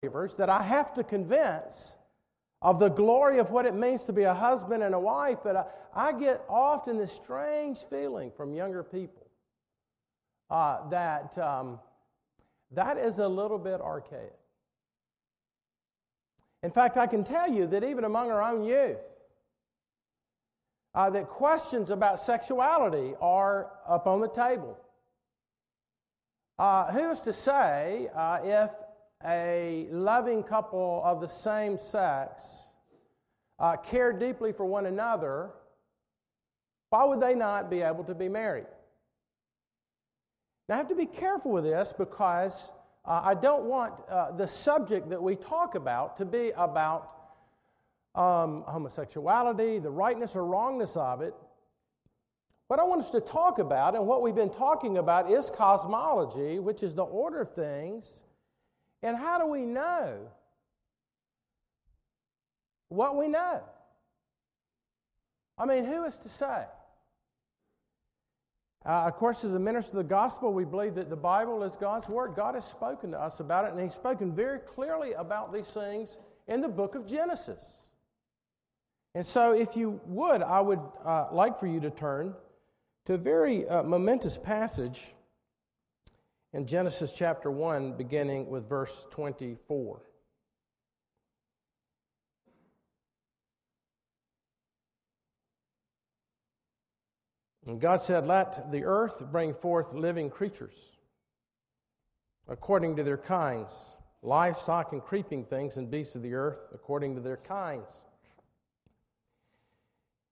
believers that I have to convince of the glory of what it means to be a husband and a wife, but I, I get often this strange feeling from younger people uh, that um, that is a little bit archaic. In fact, I can tell you that even among our own youth, uh, that questions about sexuality are up on the table. Uh, who is to say uh, if a loving couple of the same sex uh, care deeply for one another, why would they not be able to be married? Now, I have to be careful with this because uh, I don't want uh, the subject that we talk about to be about um, homosexuality, the rightness or wrongness of it. What I want us to talk about, and what we've been talking about, is cosmology, which is the order of things. And how do we know what we know? I mean, who is to say? Uh, of course, as a minister of the gospel, we believe that the Bible is God's word. God has spoken to us about it, and He's spoken very clearly about these things in the book of Genesis. And so, if you would, I would uh, like for you to turn to a very uh, momentous passage in Genesis chapter 1, beginning with verse 24. And God said, Let the earth bring forth living creatures according to their kinds, livestock and creeping things and beasts of the earth according to their kinds.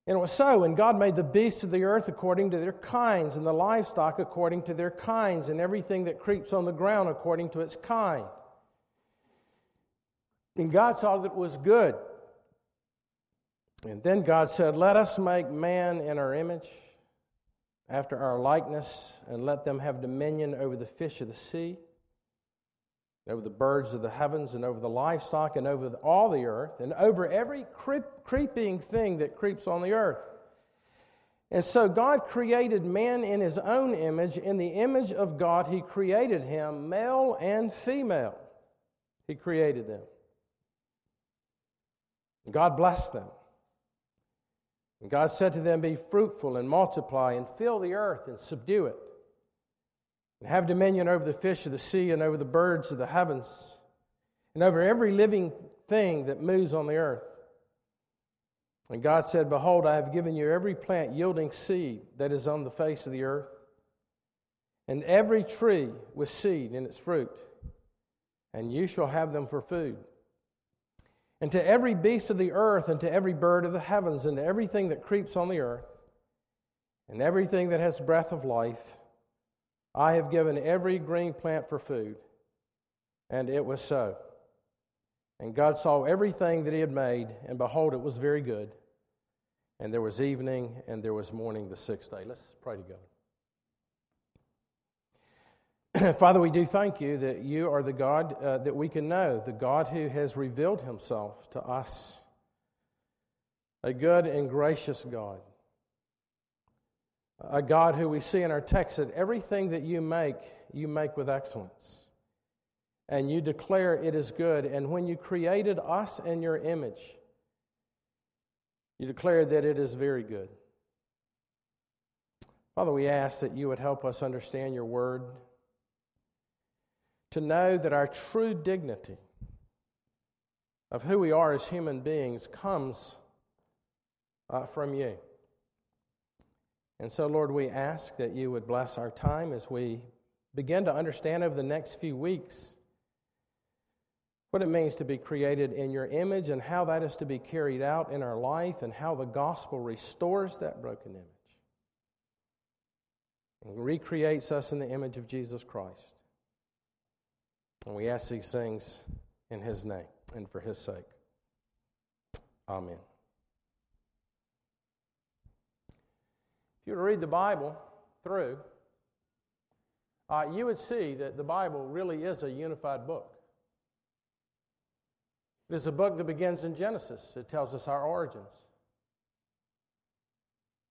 And it was so, and God made the beasts of the earth according to their kinds, and the livestock according to their kinds, and everything that creeps on the ground according to its kind. And God saw that it was good. And then God said, Let us make man in our image after our likeness, and let them have dominion over the fish of the sea, over the birds of the heavens, and over the livestock, and over all the earth, and over every creep, creeping thing that creeps on the earth. And so God created man in his own image. In the image of God, he created him, male and female. He created them. God blessed them. And God said to them, Be fruitful and multiply and fill the earth and subdue it, and have dominion over the fish of the sea and over the birds of the heavens, and over every living thing that moves on the earth. And God said, Behold, I have given you every plant yielding seed that is on the face of the earth, and every tree with seed in its fruit, and you shall have them for food. And to every beast of the earth, and to every bird of the heavens, and to everything that creeps on the earth, and everything that has breath of life, I have given every green plant for food. And it was so. And God saw everything that He had made, and behold, it was very good. And there was evening, and there was morning the sixth day. Let's pray together. Father, we do thank you that you are the God uh, that we can know, the God who has revealed himself to us, a good and gracious God, a God who we see in our text that everything that you make, you make with excellence. And you declare it is good. And when you created us in your image, you declare that it is very good. Father, we ask that you would help us understand your word to know that our true dignity of who we are as human beings comes uh, from you. And so, Lord, we ask that you would bless our time as we begin to understand over the next few weeks what it means to be created in your image and how that is to be carried out in our life and how the gospel restores that broken image and recreates us in the image of Jesus Christ. And we ask these things in His name and for His sake. Amen. If you were to read the Bible through, uh, you would see that the Bible really is a unified book. It is a book that begins in Genesis, it tells us our origins.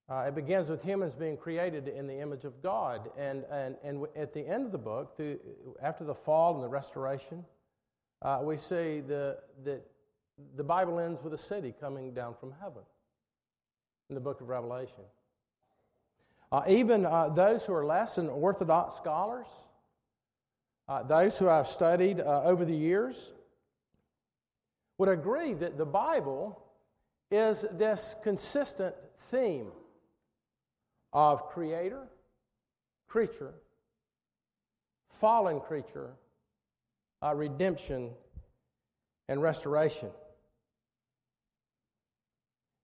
Uh, it begins with humans being created in the image of God. And, and, and at the end of the book, through, after the fall and the restoration uh, we see the, that the Bible ends with a city coming down from heaven in the book of Revelation. Uh, even uh, those who are less than Orthodox scholars, uh, those who I've studied uh, over the years, would agree that the Bible is this consistent theme of creator, creature, fallen creature, uh, redemption, and restoration.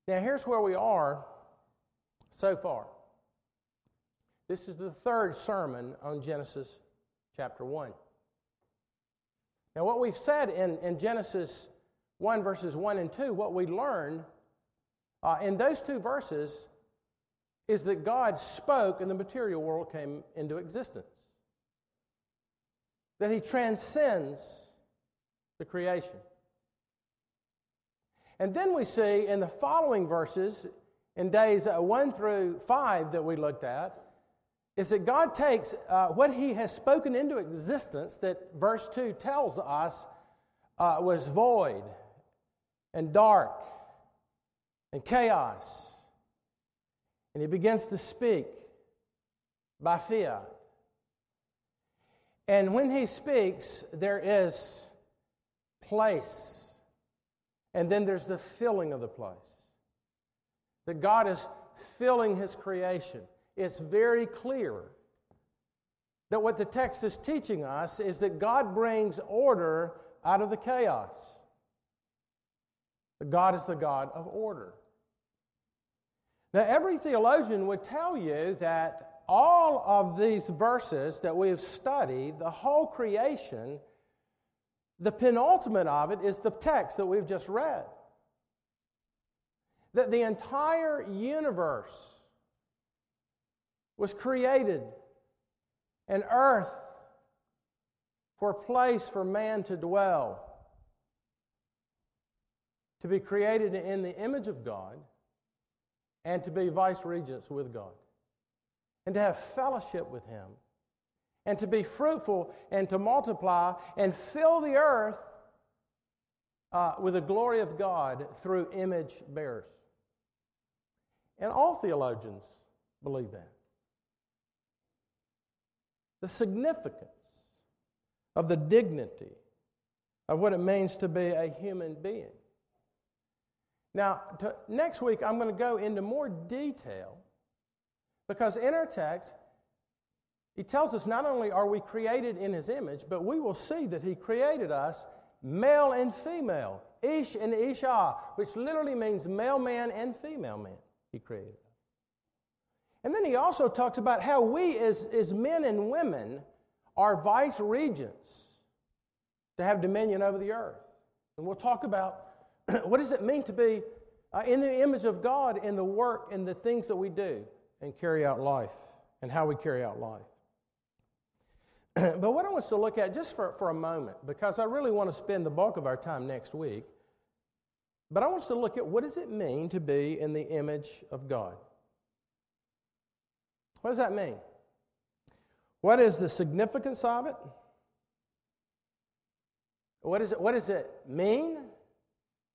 Now, here's where we are so far. This is the third sermon on Genesis chapter 1. Now, what we've said in, in Genesis 1, verses 1 and 2, what we learned uh, in those two verses is that God spoke and the material world came into existence. That He transcends the creation. And then we see in the following verses, in days uh, 1 through 5 that we looked at, is that God takes uh, what He has spoken into existence, that verse 2 tells us uh, was void and dark and chaos. And he begins to speak by fiat. And when he speaks, there is place. And then there's the filling of the place. That God is filling his creation. It's very clear that what the text is teaching us is that God brings order out of the chaos. God is the God of order. Now, every theologian would tell you that all of these verses that we have studied, the whole creation, the penultimate of it is the text that we've just read. That the entire universe was created, and earth for a place for man to dwell, to be created in the image of God and to be vice regents with God, and to have fellowship with Him, and to be fruitful and to multiply and fill the earth uh, with the glory of God through image bearers. And all theologians believe that. The significance of the dignity of what it means to be a human being. Now, to, next week, I'm going to go into more detail because in our text, he tells us not only are we created in his image, but we will see that he created us male and female, ish and isha, which literally means male man and female man. He created us. And then he also talks about how we, as, as men and women, are vice regents to have dominion over the earth. And we'll talk about what does it mean to be uh, in the image of God in the work and the things that we do and carry out life and how we carry out life? but what I want us to look at just for, for a moment, because I really want to spend the bulk of our time next week, but I want us to look at what does it mean to be in the image of God? What does that mean? What is the significance of it? What, is it, what does it mean?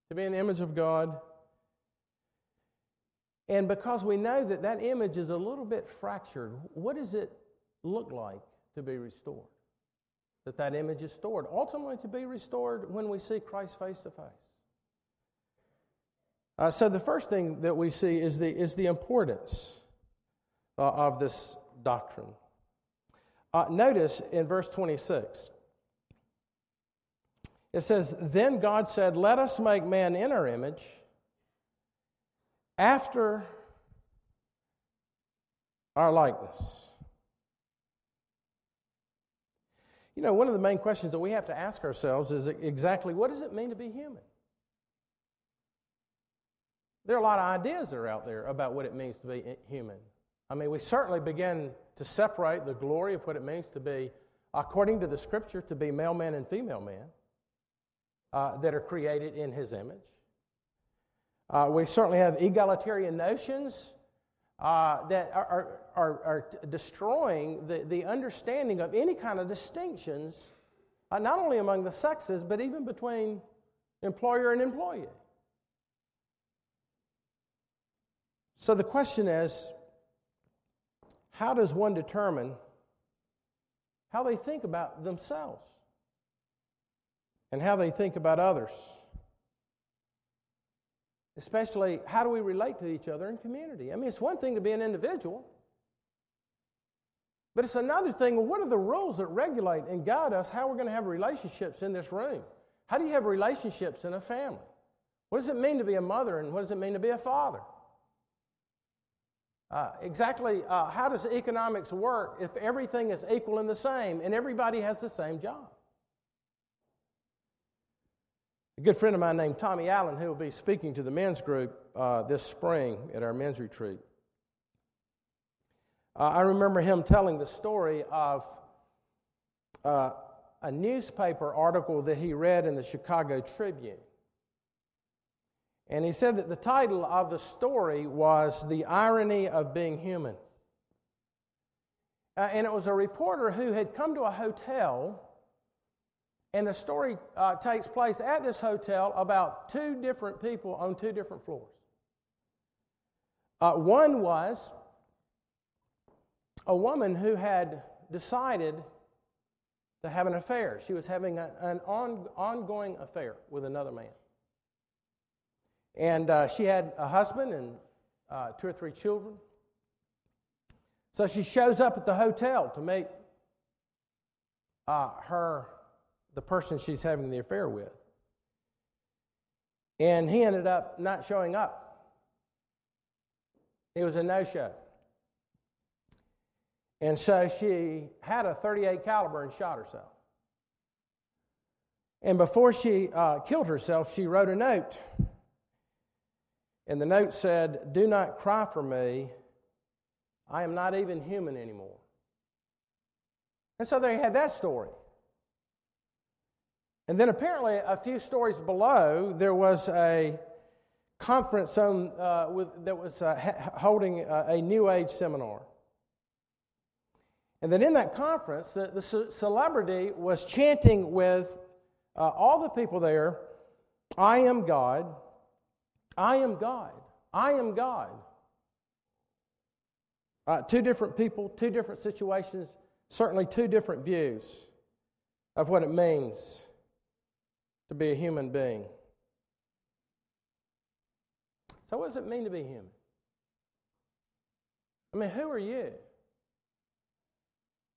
to be the image of God. And because we know that that image is a little bit fractured, what does it look like to be restored? That that image is stored, ultimately to be restored when we see Christ face to face. Uh, so the first thing that we see is the, is the importance uh, of this doctrine. Uh, notice in verse 26 it says, Then God said, Let us make man in our image after our likeness. You know, one of the main questions that we have to ask ourselves is exactly what does it mean to be human? There are a lot of ideas that are out there about what it means to be human. I mean, we certainly begin to separate the glory of what it means to be, according to the scripture, to be male man and female man uh, that are created in his image. Uh, we certainly have egalitarian notions uh, that are, are, are destroying the, the understanding of any kind of distinctions uh, not only among the sexes, but even between employer and employee. So the question is how does one determine how they think about themselves and how they think about others? Especially, how do we relate to each other in community? I mean, it's one thing to be an individual, but it's another thing. what are the rules that regulate and guide us how we're going to have relationships in this room? How do you have relationships in a family? What does it mean to be a mother and what does it mean to be a father? Uh, exactly uh, how does economics work if everything is equal and the same and everybody has the same job? A good friend of mine named Tommy Allen, who will be speaking to the men's group uh, this spring at our men's retreat. Uh, I remember him telling the story of uh, a newspaper article that he read in the Chicago Tribune. And he said that the title of the story was The Irony of Being Human. Uh, and it was a reporter who had come to a hotel, and the story uh, takes place at this hotel about two different people on two different floors. Uh, one was a woman who had decided to have an affair. She was having a, an on, ongoing affair with another man. And uh, she had a husband and uh, two or three children. So she shows up at the hotel to meet uh, her, the person she's having the affair with. And he ended up not showing up. It was a no show. And so she had a 38 caliber and shot herself. And before she uh, killed herself, she wrote a note and the note said, Do not cry for me. I am not even human anymore. And so they had that story. And then apparently, a few stories below, there was a conference on, uh, with, that was uh, ha- holding a, a, New Age seminar. And then in that conference, the, the ce- celebrity was chanting with uh, all the people there I am God. I am God. I am God. Uh, two different people, two different situations, certainly two different views of what it means to be a human being. So, what does it mean to be human? I mean, who are you?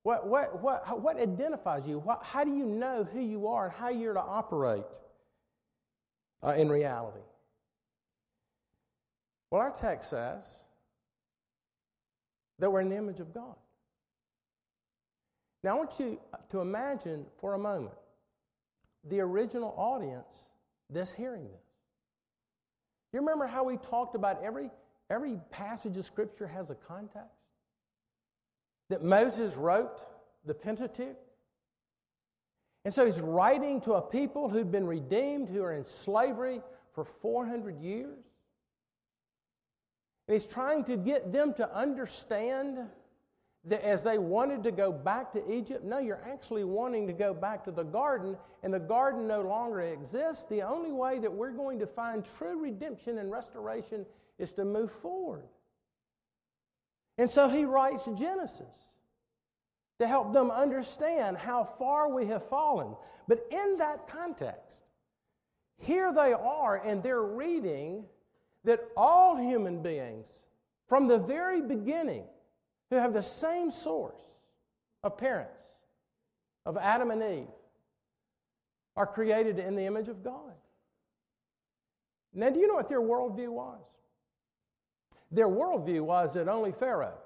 What, what, what, what identifies you? What, how do you know who you are and how you're to operate uh, in reality? Well, our text says that we're in the image of God. Now, I want you to imagine for a moment the original audience that's hearing this. You remember how we talked about every, every passage of Scripture has a context? That Moses wrote the Pentateuch? And so he's writing to a people who've been redeemed, who are in slavery for 400 years. And he's trying to get them to understand that as they wanted to go back to Egypt, no, you're actually wanting to go back to the garden, and the garden no longer exists. The only way that we're going to find true redemption and restoration is to move forward. And so he writes Genesis to help them understand how far we have fallen. But in that context, here they are, and they're reading that all human beings, from the very beginning, who have the same source of parents, of Adam and Eve, are created in the image of God. Now, do you know what their worldview was? Their worldview was that only Pharaoh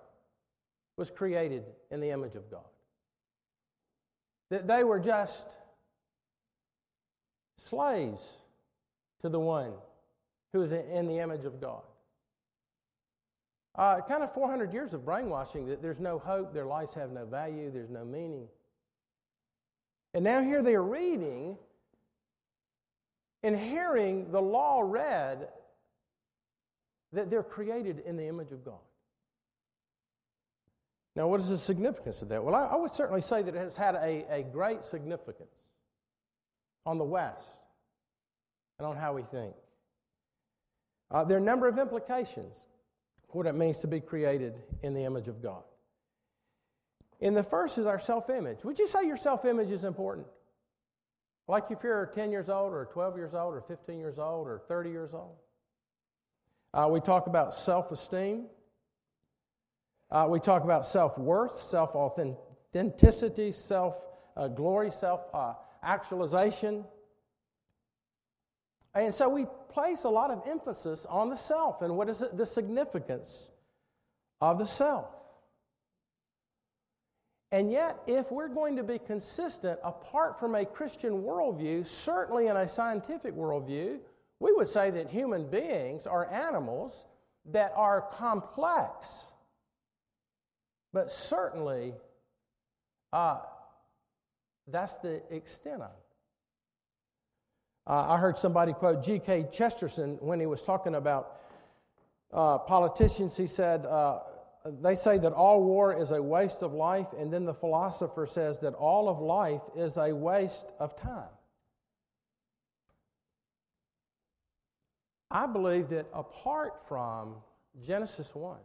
was created in the image of God. That they were just slaves to the one who is in the image of God. Uh, kind of 400 years of brainwashing that there's no hope, their lives have no value, there's no meaning. And now here they are reading and hearing the law read that they're created in the image of God. Now, what is the significance of that? Well, I, I would certainly say that it has had a, a great significance on the West and on how we think. Uh, there are a number of implications for what it means to be created in the image of God. And the first is our self image. Would you say your self image is important? Like if you're 10 years old, or 12 years old, or 15 years old, or 30 years old? Uh, we talk about self esteem. Uh, we talk about self worth, self authenticity, self uh, glory, self uh, actualization. And so we place a lot of emphasis on the self and what is the significance of the self. And yet, if we're going to be consistent apart from a Christian worldview, certainly in a scientific worldview, we would say that human beings are animals that are complex, but certainly uh, that's the extent of it. Uh, I heard somebody quote G.K. Chesterton when he was talking about uh, politicians. He said, uh, they say that all war is a waste of life, and then the philosopher says that all of life is a waste of time. I believe that apart from Genesis 1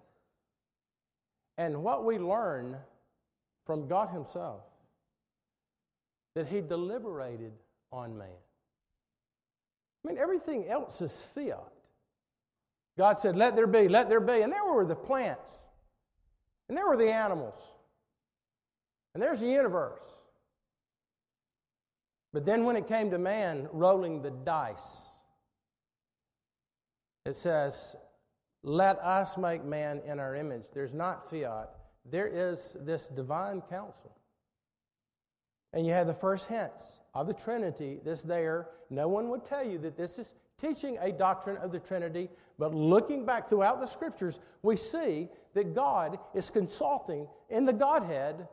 and what we learn from God Himself, that He deliberated on man. Mean, everything else is fiat. God said, Let there be, let there be. And there were the plants and there were the animals. And there's the universe. But then when it came to man rolling the dice, it says, Let us make man in our image. There's not fiat, there is this divine counsel. And you have the first hints of the Trinity that's there. No one would tell you that this is teaching a doctrine of the Trinity, but looking back throughout the scriptures, we see that God is consulting in the Godhead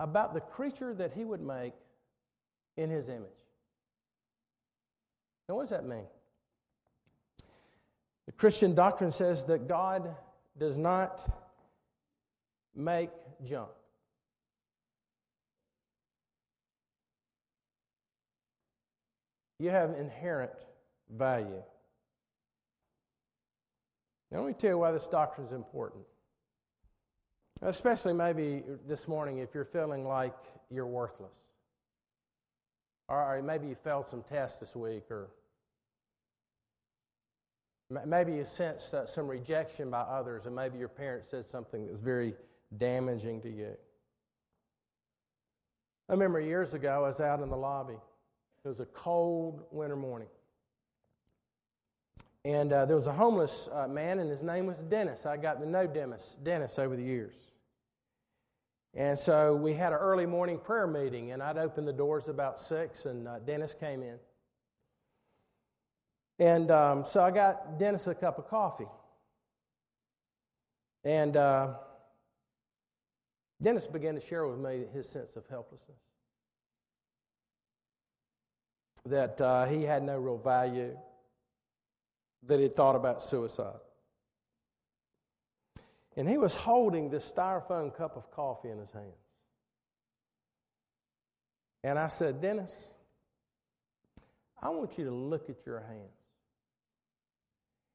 about the creature that He would make in His image. Now, what does that mean? The Christian doctrine says that God does not make junk. You have inherent value. Now, let me tell you why this doctrine is important. Especially maybe this morning if you're feeling like you're worthless. Or maybe you failed some tests this week, or maybe you sensed uh, some rejection by others, and maybe your parents said something that was very damaging to you. I remember years ago, I was out in the lobby it was a cold winter morning. And uh, there was a homeless uh, man, and his name was Dennis. I got to know Dennis, Dennis over the years. And so we had an early morning prayer meeting, and I'd open the doors about six, and uh, Dennis came in. And um, so I got Dennis a cup of coffee. And uh, Dennis began to share with me his sense of helplessness that uh, he had no real value, that he thought about suicide. And he was holding this styrofoam cup of coffee in his hands. And I said, Dennis, I want you to look at your hands.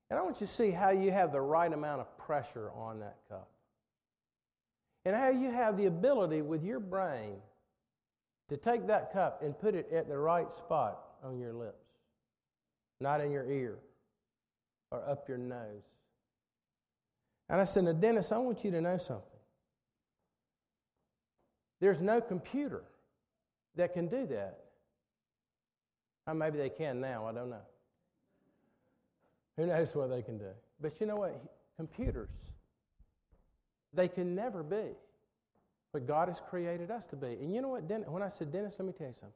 And I want you to see how you have the right amount of pressure on that cup. And how you have the ability with your brain to take that cup and put it at the right spot on your lips, not in your ear or up your nose. And I said, Now, Dennis, I want you to know something. There's no computer that can do that. Or maybe they can now, I don't know. Who knows what they can do? But you know what? Computers, they can never be what God has created us to be. And you know what, Dennis, when I said, Dennis, let me tell you something.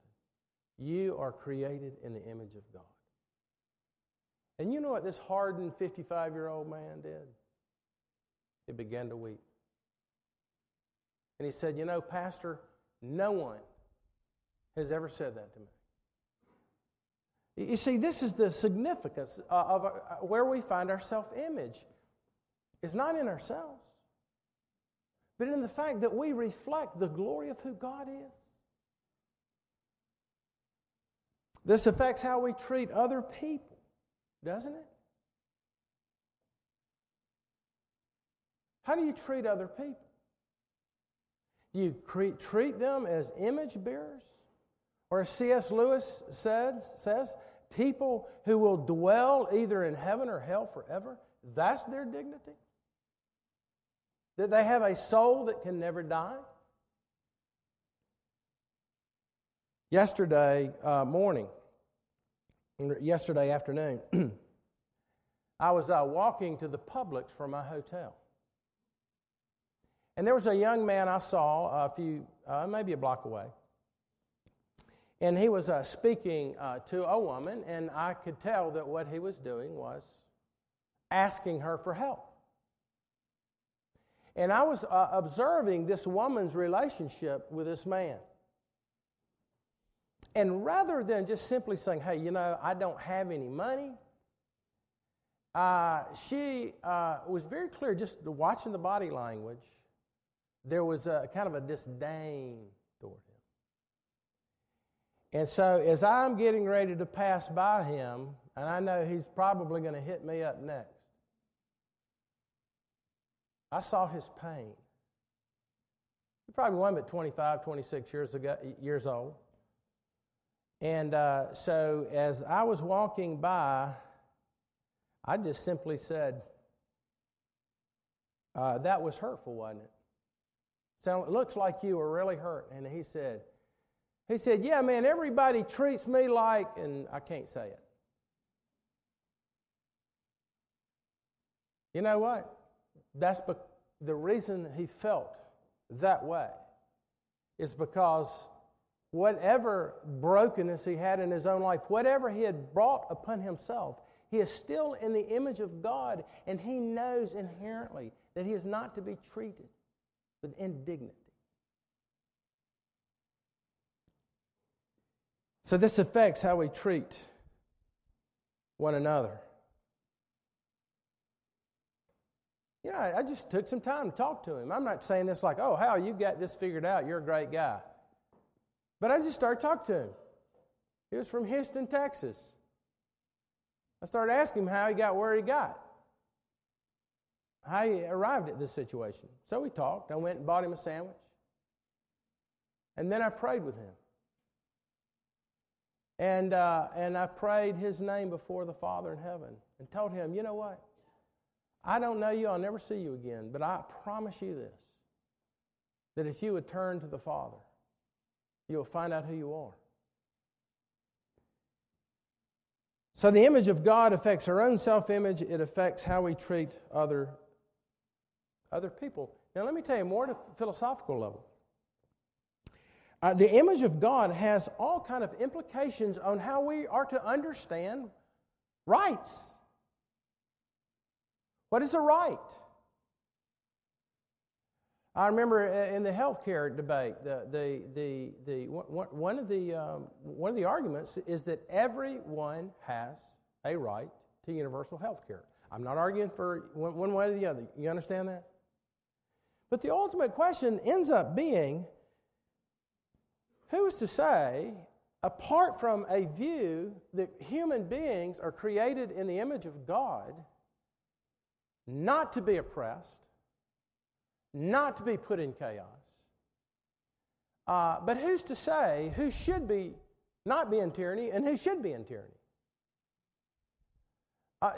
You are created in the image of God. And you know what this hardened 55 year old man did? He began to weep. And he said, You know, Pastor, no one has ever said that to me. You see, this is the significance of uh, where we find our self image. It's not in ourselves, but in the fact that we reflect the glory of who God is. This affects how we treat other people, doesn't it? How do you treat other people? You treat them as image bearers? Or as C.S. Lewis says, says, people who will dwell either in heaven or hell forever, that's their dignity? That they have a soul that can never die? Yesterday uh, morning, yesterday afternoon, I was uh, walking to the Publix from my hotel. And there was a young man I saw a few, uh, maybe a block away. And he was uh, speaking uh, to a woman, and I could tell that what he was doing was asking her for help. And I was uh, observing this woman's relationship with this man. And rather than just simply saying, hey, you know, I don't have any money, uh, she uh, was very clear, just watching the body language, there was a kind of a disdain toward him. And so, as I'm getting ready to pass by him, and I know he's probably going to hit me up next, I saw his pain. He probably wasn't but 25, 26 years, ago, years old. And uh, so, as I was walking by, I just simply said, uh, That was hurtful, wasn't it? Sound, it looks like you were really hurt. And he said, he said, Yeah, man, everybody treats me like, and I can't say it. You know what? That's be- the reason he felt that way is because whatever brokenness he had in his own life, whatever he had brought upon himself, he is still in the image of God, and he knows inherently that he is not to be treated with indignity. So, this affects how we treat one another. You know, I just took some time to talk to him. I'm not saying this like, oh, Hal, you got this figured out. You're a great guy. But I just started talking to him. He was from Houston, Texas. I started asking him how he got where he got how he arrived at this situation. So we talked. I went and bought him a sandwich. And then I prayed with him. And, uh, and I prayed his name before the Father in heaven and told him, you know what? I don't know you, I'll never see you again, but I promise you this that if you would turn to the Father, you'll find out who you are. So the image of God affects our own self image, it affects how we treat other other people. Now, let me tell you more at a philosophical level. Uh, the image of God has all kind of implications on how we are to understand rights. What is a right? I remember in the healthcare debate, the, the, the, the, one, of the, um, one of the arguments is that everyone has a right to universal health care. I'm not arguing for one, one way or the other. You understand that? But the ultimate question ends up being who is to say, apart from a view that human beings are created in the image of God, not to be oppressed, not to be put in chaos, uh, but who's to say who should be not be in tyranny and who should be in tyranny? Uh,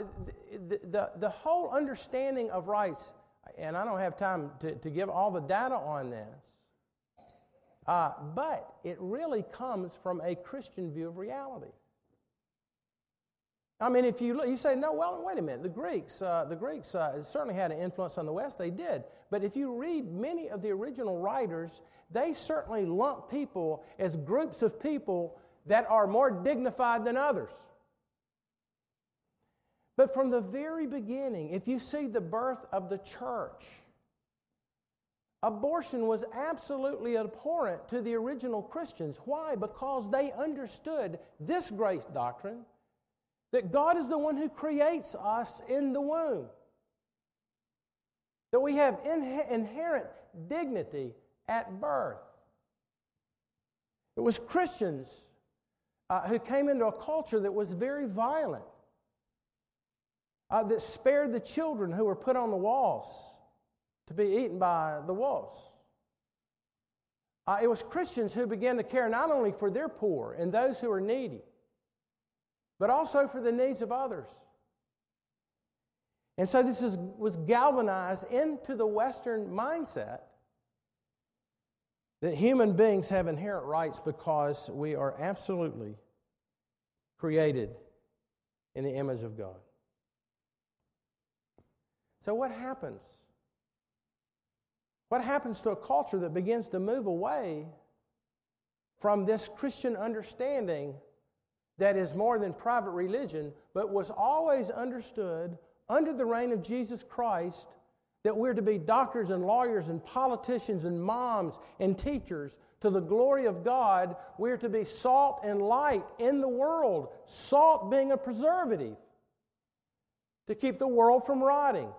the, the, the whole understanding of rights and I don't have time to, to give all the data on this, uh, but it really comes from a Christian view of reality. I mean, if you look, you say, no, well, wait a minute. The Greeks, uh, the Greeks uh, certainly had an influence on the West. They did. But if you read many of the original writers, they certainly lump people as groups of people that are more dignified than others. But from the very beginning, if you see the birth of the church, abortion was absolutely abhorrent to the original Christians. Why? Because they understood this grace doctrine that God is the one who creates us in the womb, that we have in- inherent dignity at birth. It was Christians uh, who came into a culture that was very violent, uh, that spared the children who were put on the walls to be eaten by the wolves. Uh, it was Christians who began to care not only for their poor and those who are needy, but also for the needs of others. And so this is, was galvanized into the Western mindset that human beings have inherent rights because we are absolutely created in the image of God. So, what happens? What happens to a culture that begins to move away from this Christian understanding that is more than private religion, but was always understood under the reign of Jesus Christ that we're to be doctors and lawyers and politicians and moms and teachers to the glory of God. We're to be salt and light in the world, salt being a preservative to keep the world from rotting.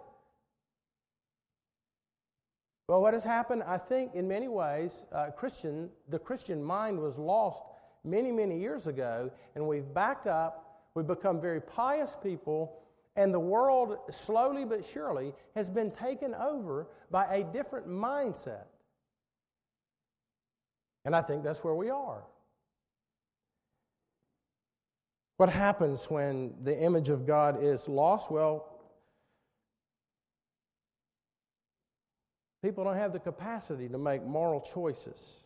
Well, what has happened? I think in many ways, uh, Christian, the Christian mind was lost many, many years ago, and we've backed up. We've become very pious people and the world, slowly but surely, has been taken over by a different mindset. And I think that's where we are. What happens when the image of God is lost? Well, people don't have the capacity to make moral choices.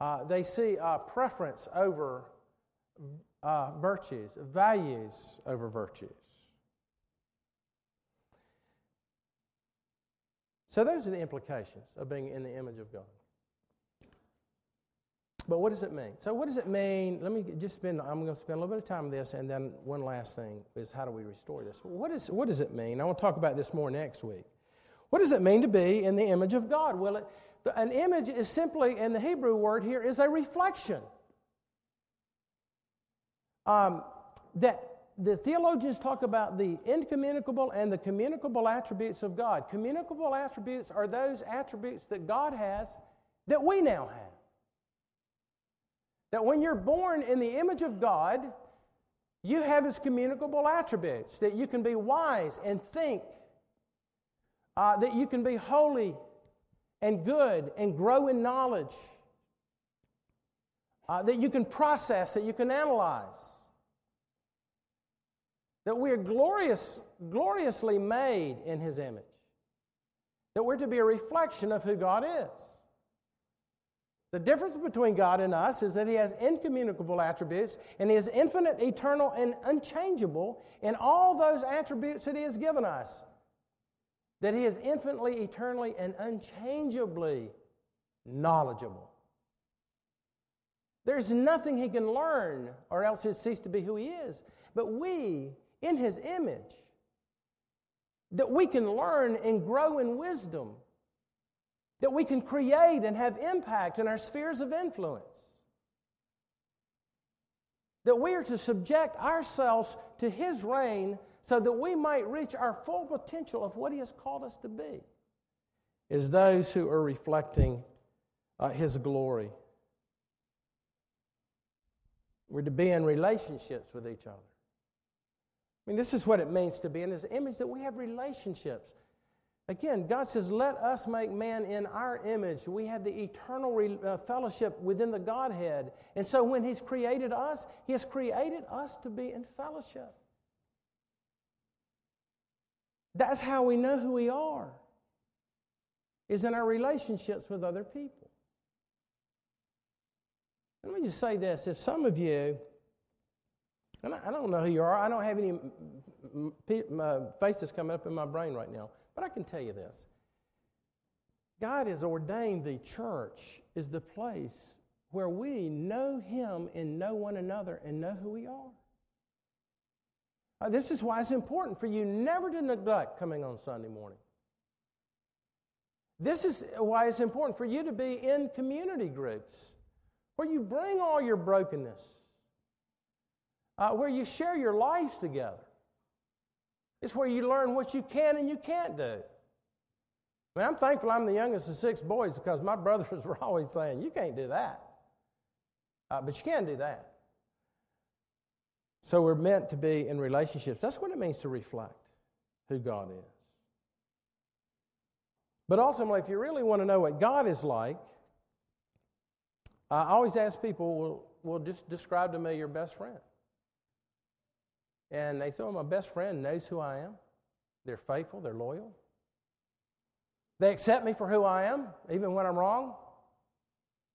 Uh, they see a preference over uh, virtues, values over virtues. So, those are the implications of being in the image of God. But what does it mean? So, what does it mean? Let me just spend, I'm going to spend a little bit of time on this, and then one last thing is how do we restore this? What, is, what does it mean? I want to talk about this more next week. What does it mean to be in the image of God? Well, it, an image is simply, in the Hebrew word here, is a reflection um, that the theologians talk about the incommunicable and the communicable attributes of God. Communicable attributes are those attributes that God has that we now have. That when you're born in the image of God, you have His communicable attributes that you can be wise and think, uh, that you can be holy and good and grow in knowledge, uh, that you can process, that you can analyze that we are glorious, gloriously made in His image, that we're to be a reflection of who God is. The difference between God and us is that He has incommunicable attributes and He is infinite, eternal, and unchangeable in all those attributes that He has given us. That He is infinitely, eternally, and unchangeably knowledgeable. There's nothing He can learn, or else He'd cease to be who He is. But we, in His image, that we can learn and grow in wisdom, that we can create and have impact in our spheres of influence, that we are to subject ourselves to His reign so that we might reach our full potential of what He has called us to be, is those who are reflecting uh, His glory. We're to be in relationships with each other. I mean, this is what it means to be in His image that we have relationships. Again, God says, Let us make man in our image. We have the eternal re- uh, fellowship within the Godhead. And so when He's created us, He has created us to be in fellowship. That's how we know who we are, is in our relationships with other people. Let me just say this if some of you and I, don't know who you are. I don't have any uh, faces coming up in my brain right now. But I can tell you this God has ordained the church is the place where we know Him and know one another and know who we are. Uh, this is why it's important for you never to neglect coming on Sunday morning. This is why it's important for you to be in community groups where you bring all your brokenness uh, where you share your lives together. It's where you learn what you can and you can't do. I mean, I'm thankful I'm the youngest of six boys because my brothers were always saying, You can't do that. Uh, but you can do that. So we're meant to be in relationships. That's what it means to reflect who God is. But ultimately, if you really want to know what God is like, I always ask people, well, well just describe to me your best friend. And they say, well, my best friend knows who I am. They're faithful, they're loyal. They accept me for who I am, even when I'm wrong.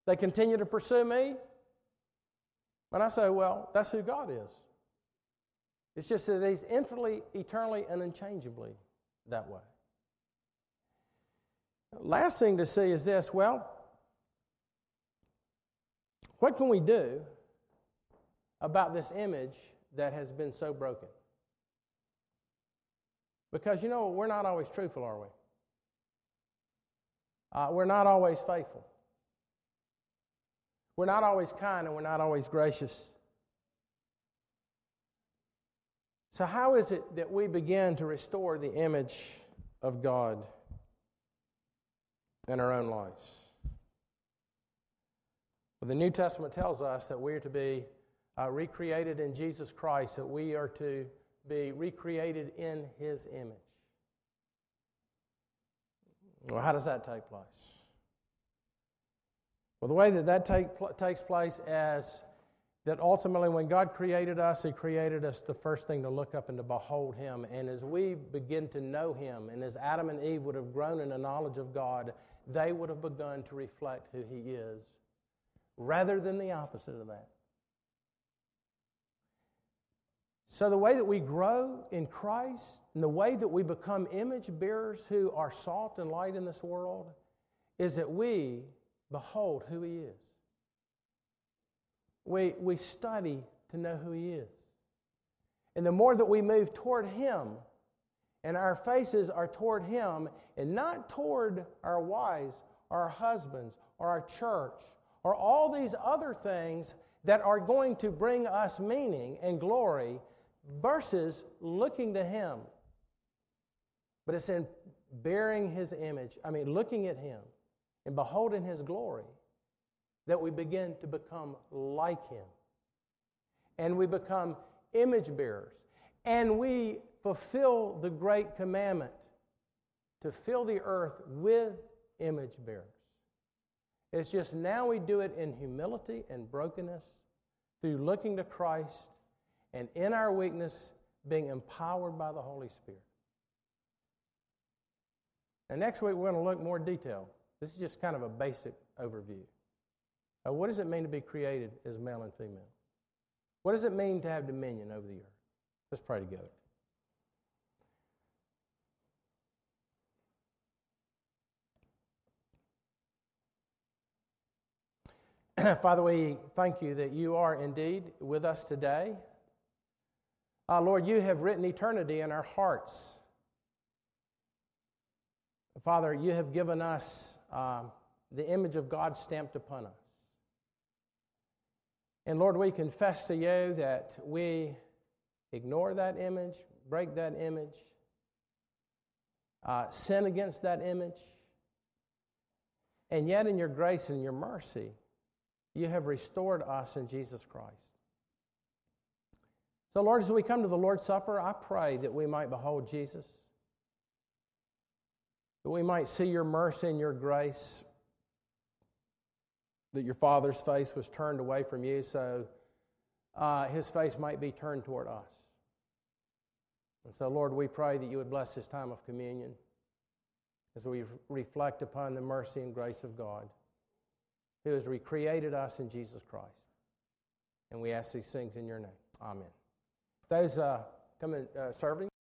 They continue to pursue me. And I say, well, that's who God is. It's just that He's infinitely, eternally, and unchangeably that way. Last thing to see is this well, what can we do about this image that has been so broken? Because, you know, we're not always truthful, are we? Uh, we're not always faithful. We're not always kind and we're not always gracious. So, how is it that we begin to restore the image of God in our own lives? Well, the New Testament tells us that we are to be uh, recreated in Jesus Christ, that we are to be recreated in His image. Well, how does that take place? Well, the way that that take, pl- takes place as that ultimately when God created us, He created us the first thing to look up and to behold Him. And as we begin to know Him, and as Adam and Eve would have grown in the knowledge of God, they would have begun to reflect who He is, rather than the opposite of that. So, the way that we grow in Christ, and the way that we become image bearers who are salt and light in this world, is that we behold who He is. We, we study to know who He is. And the more that we move toward Him, and our faces are toward Him and not toward our wives, our husbands, or our church, or all these other things that are going to bring us meaning and glory versus looking to Him. But it's in bearing His image, I mean, looking at Him and beholding His glory that we begin to become like Him. And we become image bearers. And we fulfill the great commandment to fill the earth with image bearers. It's just now we do it in humility and brokenness through looking to Christ and in our weakness being empowered by the Holy Spirit. And next week we're going to look more detail. This is just kind of a basic overview. Uh, what does it mean to be created as male and female? What does it mean to have dominion over the earth? Let's pray together. Father, we thank you that you are indeed with us today. Uh, Lord, you have written eternity in our hearts. Father, you have given us uh, the image of God stamped upon us. And Lord, we confess to you that we ignore that image, break that image, uh, sin against that image. And yet, in your grace and your mercy, you have restored us in Jesus Christ. So, Lord, as we come to the Lord's Supper, I pray that we might behold Jesus, that we might see your mercy and your grace that your father's face was turned away from you, so uh, his face might be turned toward us. And so, Lord, we pray that you would bless this time of communion as we reflect upon the mercy and grace of God, who has recreated us in Jesus Christ. And we ask these things in your name. Amen. Those uh, coming uh, serving.